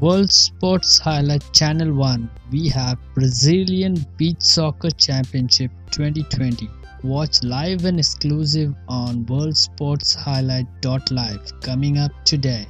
World Sports Highlight Channel 1 we have Brazilian Beach Soccer Championship 2020. Watch live and exclusive on WorldSportsHighlight.live. Coming up today.